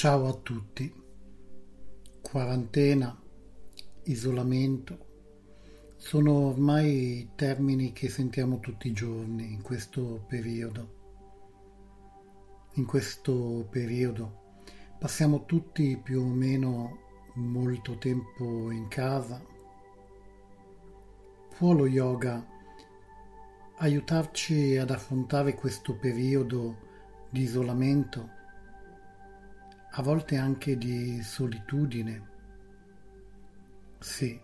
Ciao a tutti. Quarantena, isolamento, sono ormai termini che sentiamo tutti i giorni in questo periodo. In questo periodo passiamo tutti più o meno molto tempo in casa. Può lo yoga aiutarci ad affrontare questo periodo di isolamento? A volte anche di solitudine. Sì,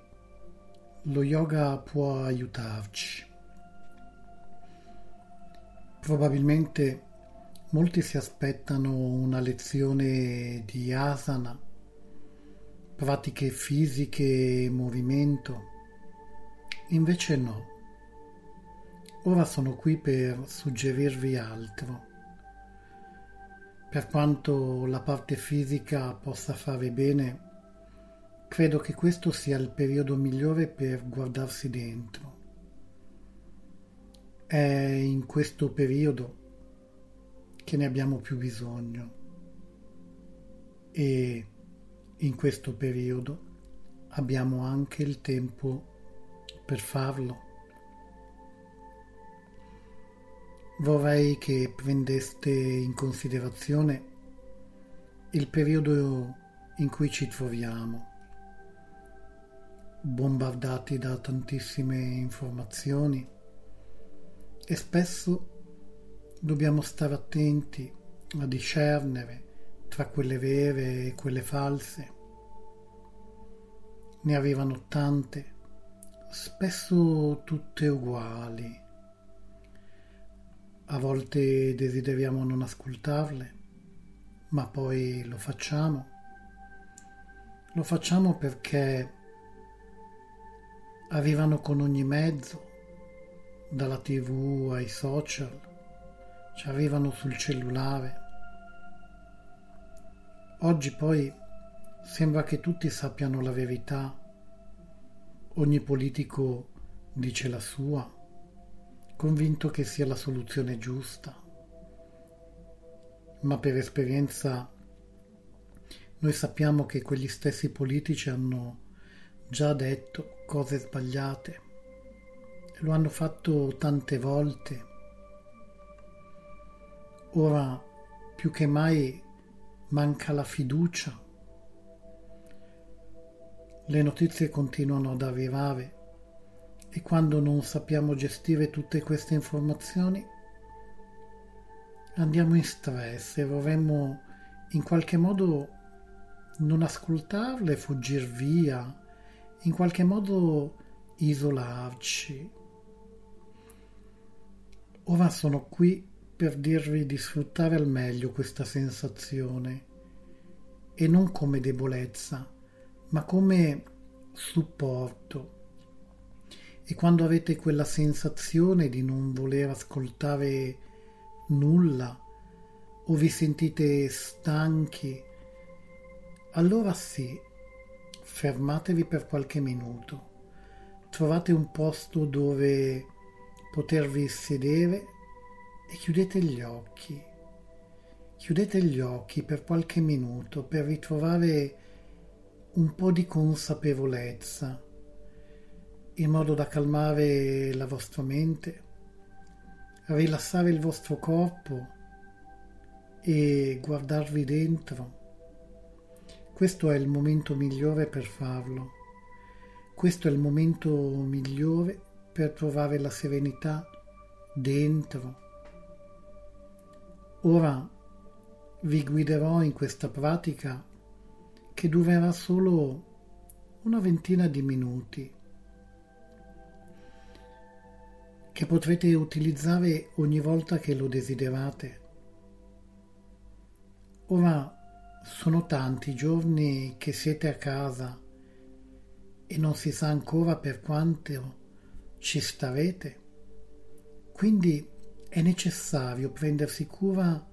lo yoga può aiutarci. Probabilmente molti si aspettano una lezione di asana, pratiche fisiche e movimento. Invece no. Ora sono qui per suggerirvi altro per quanto la parte fisica possa fare bene, credo che questo sia il periodo migliore per guardarsi dentro. È in questo periodo che ne abbiamo più bisogno e in questo periodo abbiamo anche il tempo per farlo. Vorrei che prendeste in considerazione il periodo in cui ci troviamo, bombardati da tantissime informazioni e spesso dobbiamo stare attenti a discernere tra quelle vere e quelle false. Ne arrivano tante, spesso tutte uguali a volte desideriamo non ascoltarle, ma poi lo facciamo. Lo facciamo perché arrivano con ogni mezzo, dalla tv ai social, ci arrivano sul cellulare. Oggi poi sembra che tutti sappiano la verità, ogni politico dice la sua convinto che sia la soluzione giusta, ma per esperienza noi sappiamo che quegli stessi politici hanno già detto cose sbagliate, lo hanno fatto tante volte. Ora più che mai manca la fiducia. Le notizie continuano ad arrivare e quando non sappiamo gestire tutte queste informazioni, andiamo in stress e vorremmo in qualche modo non ascoltarle, fuggire via, in qualche modo isolarci. Ora sono qui per dirvi di sfruttare al meglio questa sensazione e non come debolezza, ma come supporto e quando avete quella sensazione di non voler ascoltare nulla o vi sentite stanchi, allora sì, fermatevi per qualche minuto, trovate un posto dove potervi sedere e chiudete gli occhi. Chiudete gli occhi per qualche minuto per ritrovare un po' di consapevolezza in modo da calmare la vostra mente, rilassare il vostro corpo e guardarvi dentro. Questo è il momento migliore per farlo. Questo è il momento migliore per trovare la serenità dentro. Ora vi guiderò in questa pratica che durerà solo una ventina di minuti che potrete utilizzare ogni volta che lo desiderate. Ora sono tanti giorni che siete a casa e non si sa ancora per quanto ci starete, quindi è necessario prendersi cura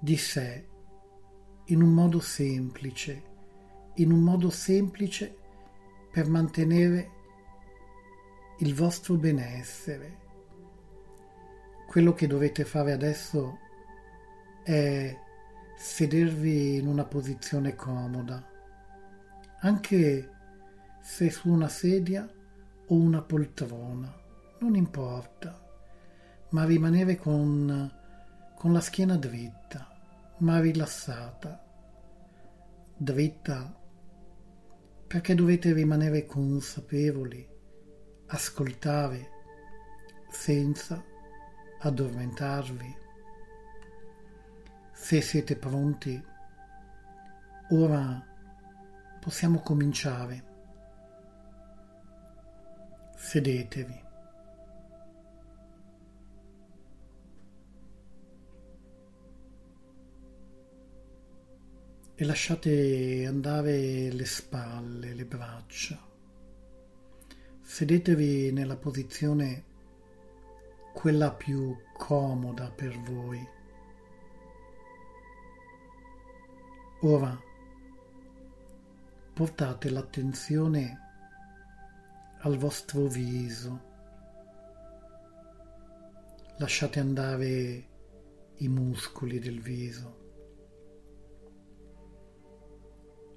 di sé in un modo semplice, in un modo semplice per mantenere il vostro benessere. Quello che dovete fare adesso è sedervi in una posizione comoda, anche se su una sedia o una poltrona, non importa, ma rimanere con, con la schiena dritta, ma rilassata, dritta perché dovete rimanere consapevoli, ascoltare senza addormentarvi. Se siete pronti, ora possiamo cominciare. Sedetevi. E lasciate andare le spalle, le braccia. Sedetevi nella posizione quella più comoda per voi. Ora portate l'attenzione al vostro viso, lasciate andare i muscoli del viso,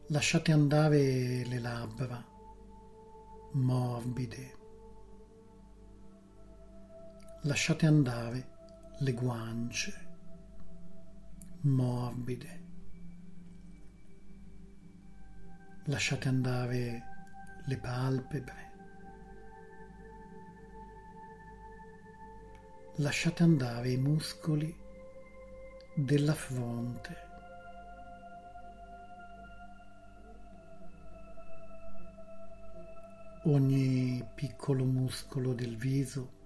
lasciate andare le labbra morbide, lasciate andare le guance morbide. lasciate andare le palpebre, lasciate andare i muscoli della fronte. Ogni piccolo muscolo del viso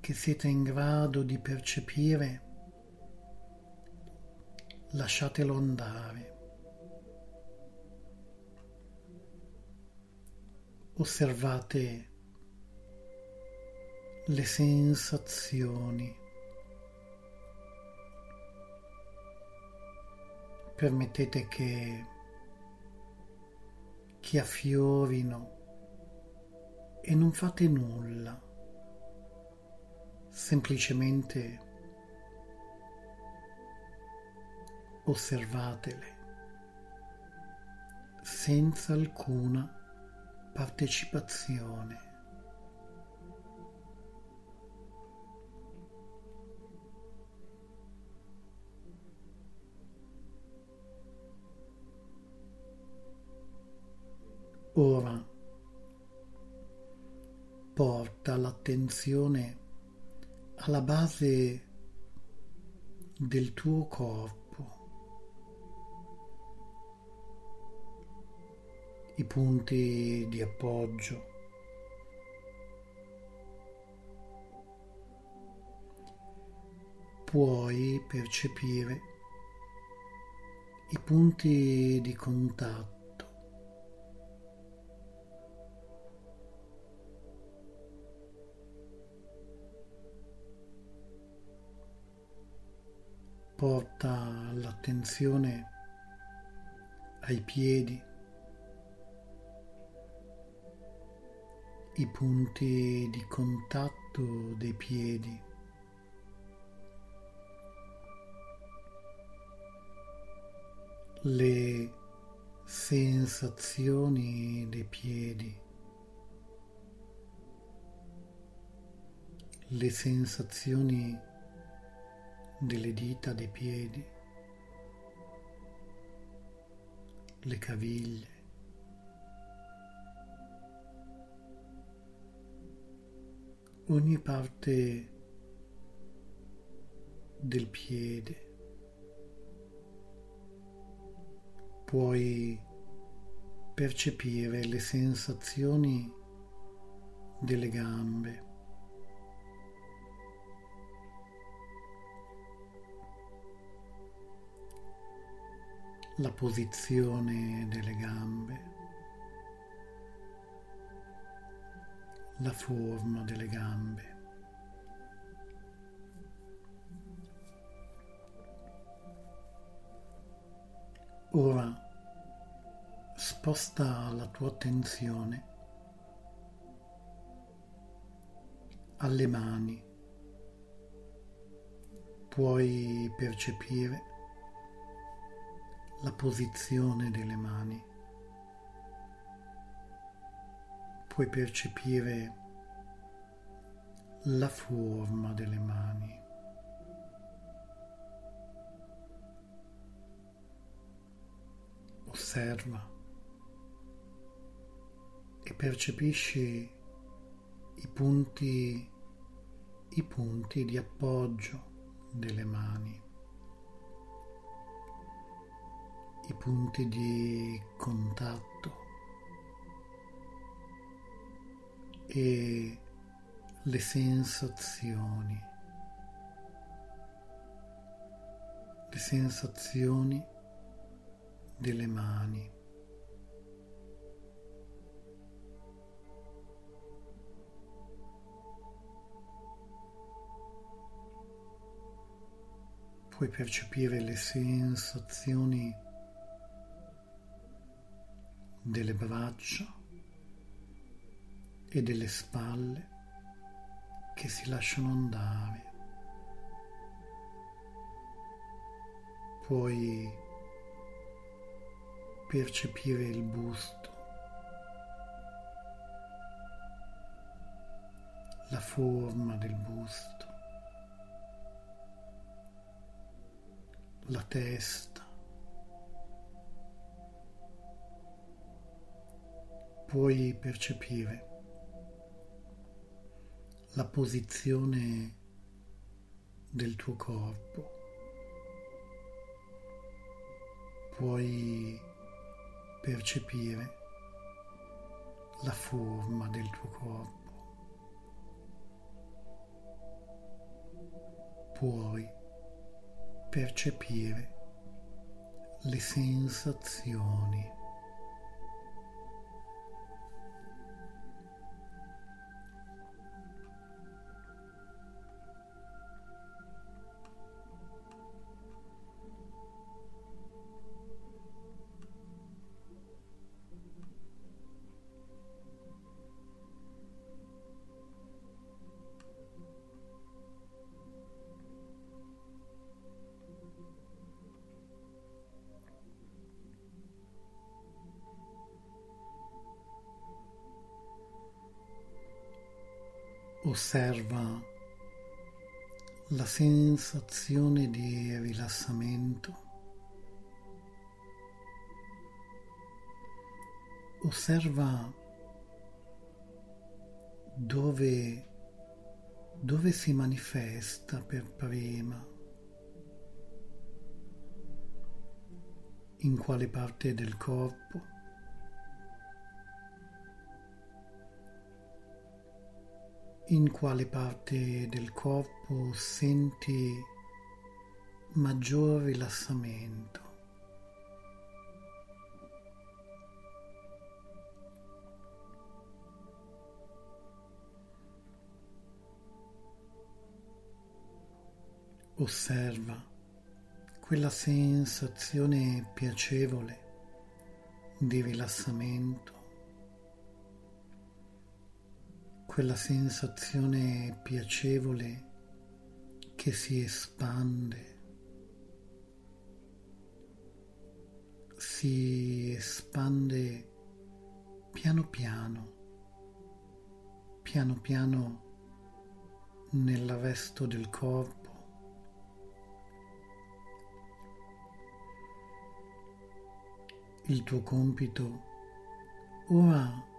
che siete in grado di percepire, lasciatelo andare. osservate le sensazioni. Permettete che, che affiorino e non fate nulla, semplicemente osservatele senza alcuna partecipazione. Ora porta l'attenzione alla base del tuo corpo. i punti di appoggio. Puoi percepire i punti di contatto. Porta l'attenzione ai piedi. i punti di contatto dei piedi. Le sensazioni dei piedi. Le sensazioni delle dita dei piedi. Le caviglie. ogni parte del piede. Puoi percepire le sensazioni delle gambe. La posizione delle gambe. la forma delle gambe. Ora sposta la tua attenzione alle mani. Puoi percepire la posizione delle mani. Puoi percepire la forma delle mani. Osserva e percepisci i punti, i punti di appoggio delle mani, i punti di contatto e le sensazioni, le sensazioni delle mani. puoi percepire le sensazioni delle braccia e delle spalle che si lasciano andare. Puoi percepire il busto, la forma del busto. la testa. Puoi percepire la posizione del tuo corpo. Puoi percepire la forma del tuo corpo. Puoi percepire le sensazioni. Osserva la sensazione di rilassamento. Osserva dove, dove si manifesta per prima, in quale parte del corpo. In quale parte del corpo senti maggior rilassamento. Osserva quella sensazione piacevole di rilassamento quella sensazione piacevole che si espande, si espande piano piano, piano piano nel resto del corpo. Il tuo compito ora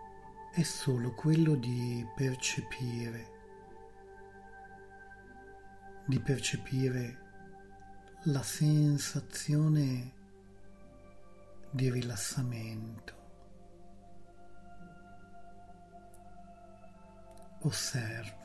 è solo quello di percepire, di percepire la sensazione di rilassamento. Osserva.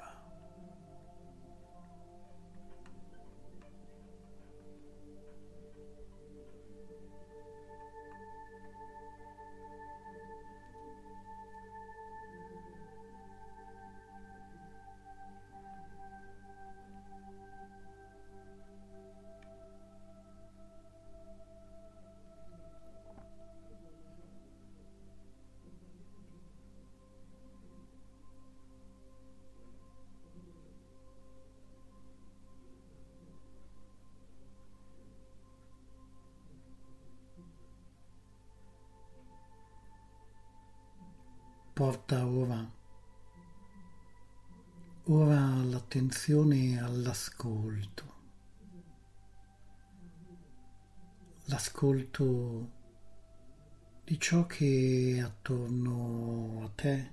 Porta ora, ora l'attenzione all'ascolto, l'ascolto di ciò che è attorno a te,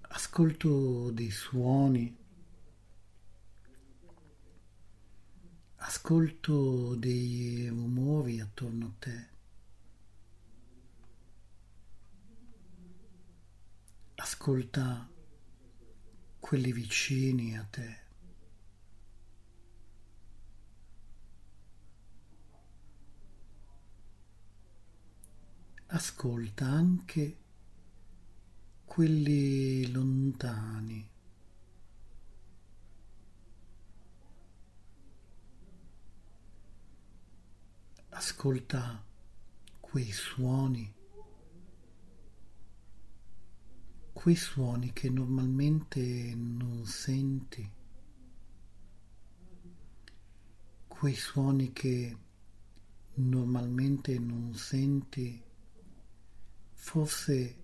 ascolto dei suoni, ascolto dei rumori attorno a te. Ascolta quelli vicini a te. Ascolta anche quelli lontani. Ascolta quei suoni quei suoni che normalmente non senti, quei suoni che normalmente non senti, forse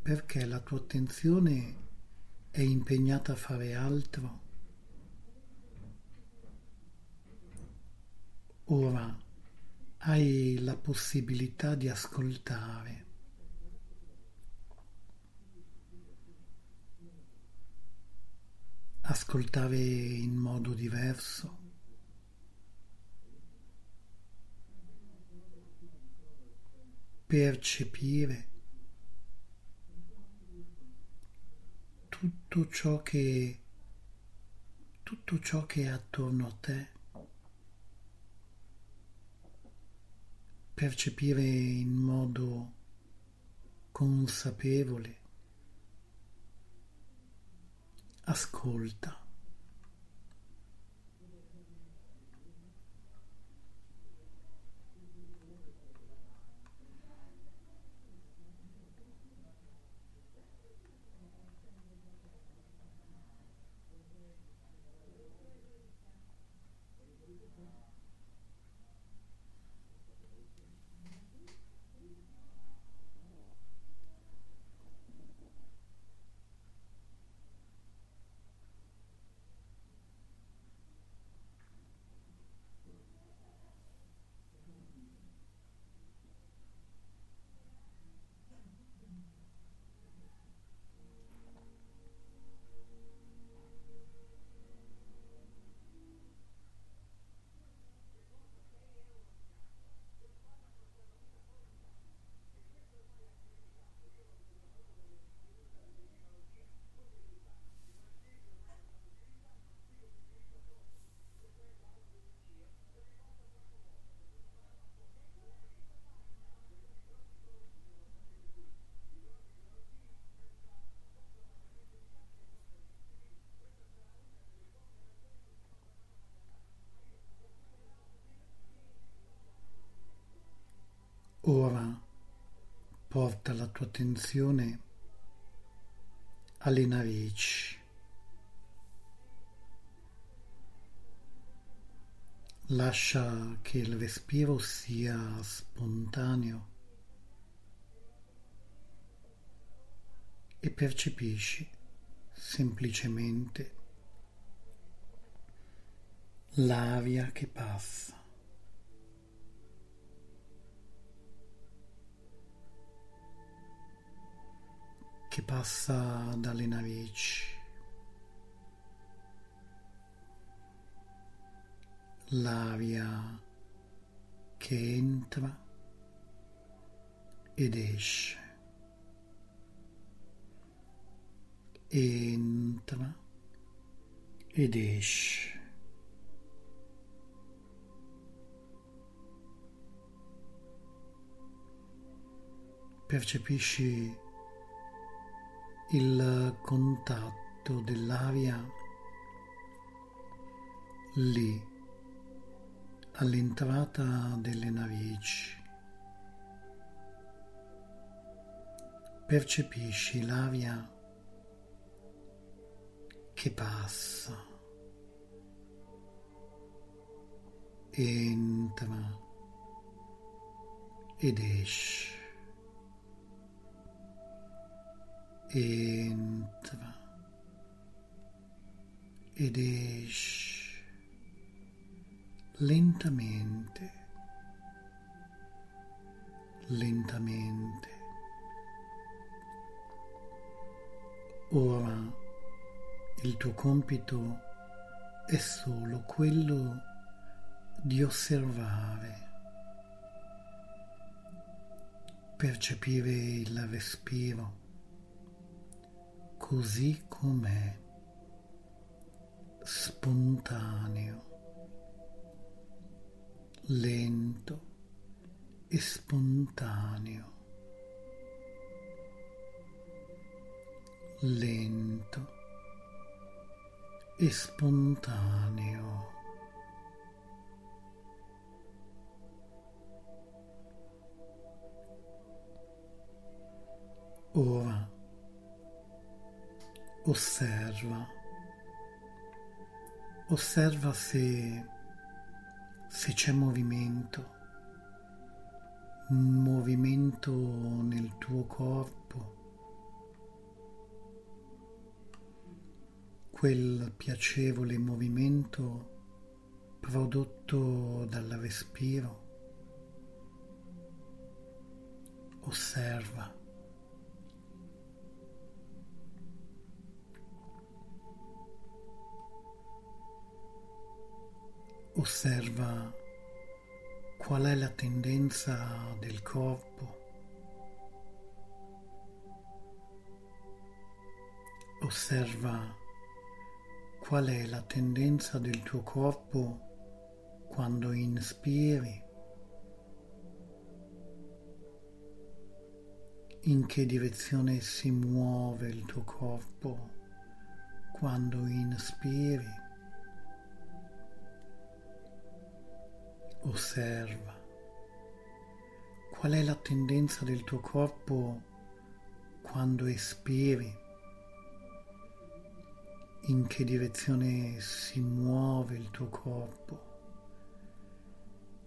perché la tua attenzione è impegnata a fare altro. Ora hai la possibilità di ascoltare ascoltare in modo diverso. percepire tutto ciò che tutto ciò che è attorno a te percepire in modo consapevole ascolta. Ora porta la tua attenzione alle narici. Lascia che il respiro sia spontaneo e percepisci semplicemente l'aria che passa. Che passa dalle narici. L'aria che entra ed esce. Entra ed esce. Percepisci il contatto dell'aria lì all'entrata delle narici. Percepisci l'aria che passa, entra ed esce. Entra ed esce lentamente, lentamente. Ora il tuo compito è solo quello di osservare, percepire il respiro così com'è, spontaneo, lento e spontaneo, lento e spontaneo. Ora osserva, osserva se, se c'è movimento, movimento nel tuo corpo, quel piacevole movimento prodotto dal respiro. Osserva. Osserva qual è la tendenza del corpo. Osserva qual è la tendenza del tuo corpo quando inspiri. In che direzione si muove il tuo corpo quando inspiri? Osserva qual è la tendenza del tuo corpo quando espiri, in che direzione si muove il tuo corpo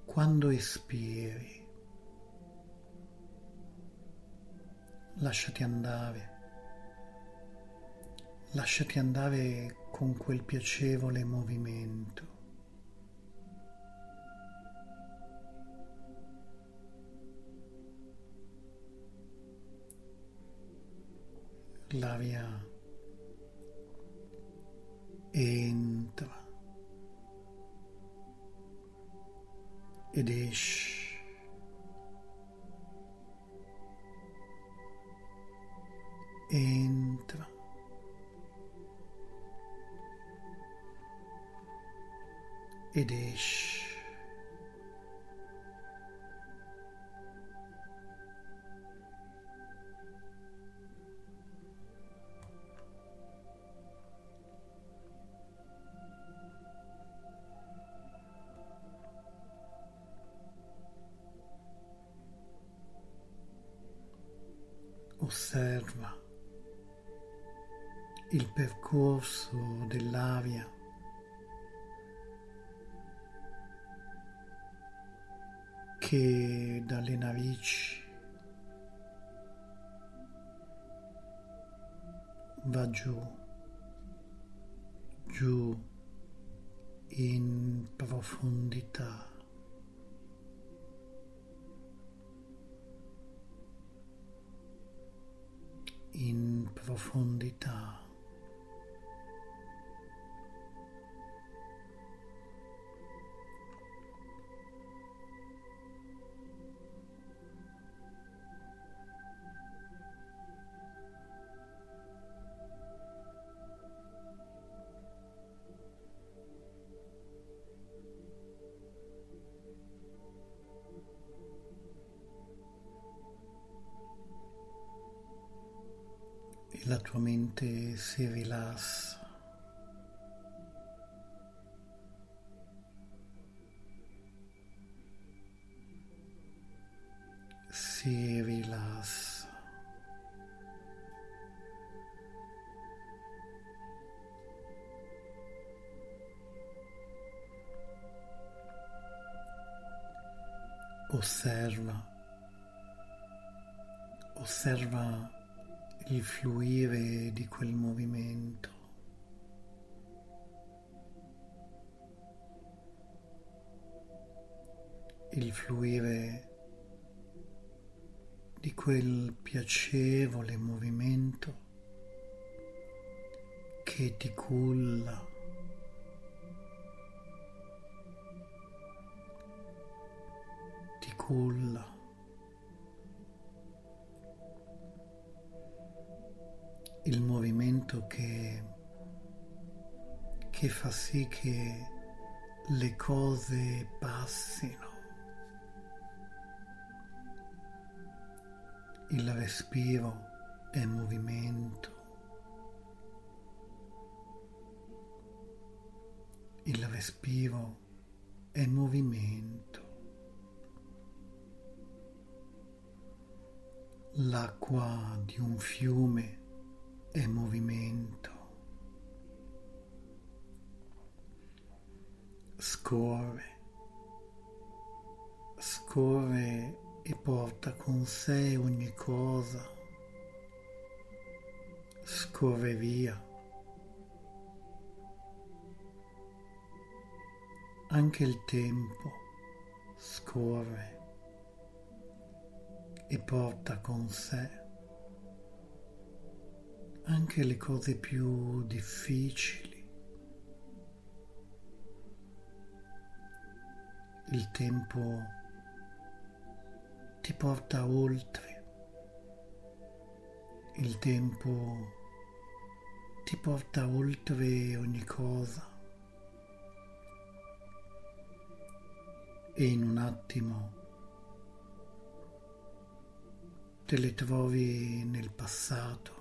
quando espiri. Lasciati andare, lasciati andare con quel piacevole movimento. L'aria entra ed esce. Entra ed esce. Osserva il percorso dell'aria che dalle narici va giù, giù in profondità. In profondità. La tua mente si rilassa. Culla. il movimento che, che fa sì che le cose passino. Il respiro è movimento. Il respiro è movimento. L'acqua di un fiume è movimento. Scorre, scorre e porta con sé ogni cosa, scorre via. Anche il tempo scorre e porta con sé anche le cose più difficili. Il tempo ti porta oltre. Il tempo ti porta oltre ogni cosa. E in un attimo te le trovi nel passato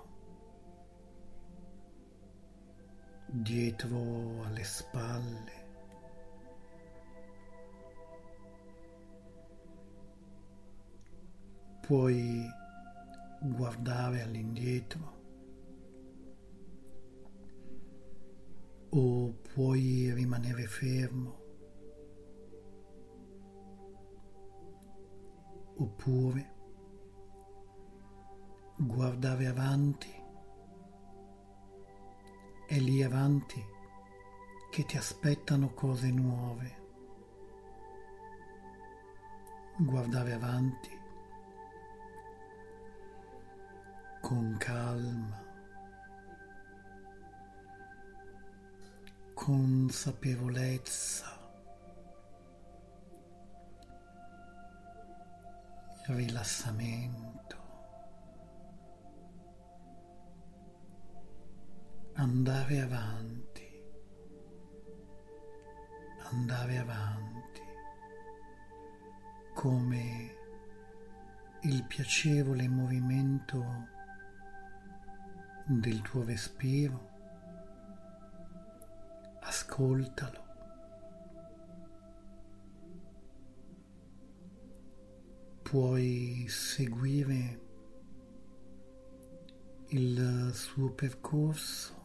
dietro alle spalle. Puoi guardare all'indietro o puoi rimanere fermo oppure guardare avanti è lì avanti che ti aspettano cose nuove. Guardare avanti con calma, consapevolezza, rilassamento. Andare avanti, andare avanti, come il piacevole movimento del tuo respiro, ascoltalo. Puoi seguire il suo percorso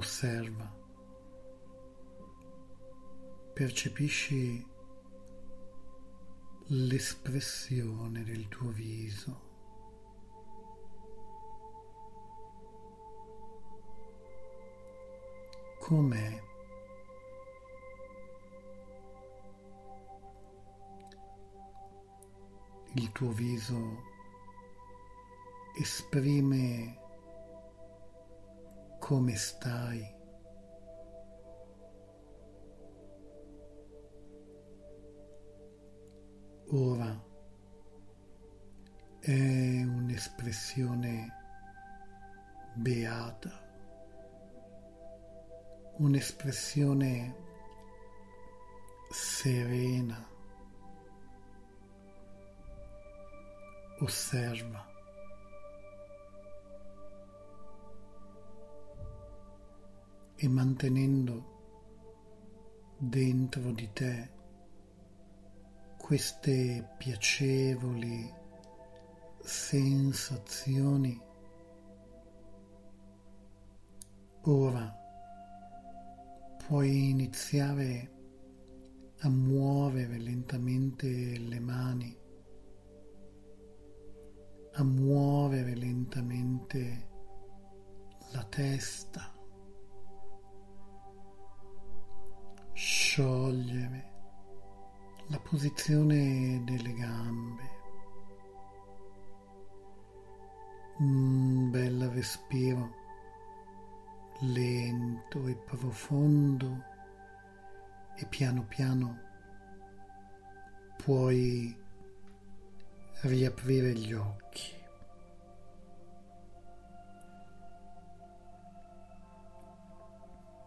Osserva, percepisci l'espressione del tuo viso. Com'è? Il tuo viso esprime come stai. Ora è un'espressione beata, un'espressione serena. Osserva. E mantenendo dentro di te queste piacevoli sensazioni. Ora puoi iniziare a muovere lentamente le mani, a muovere lentamente la testa, sciogliere la posizione delle gambe, un bel respiro lento e profondo e piano piano puoi riaprire gli occhi.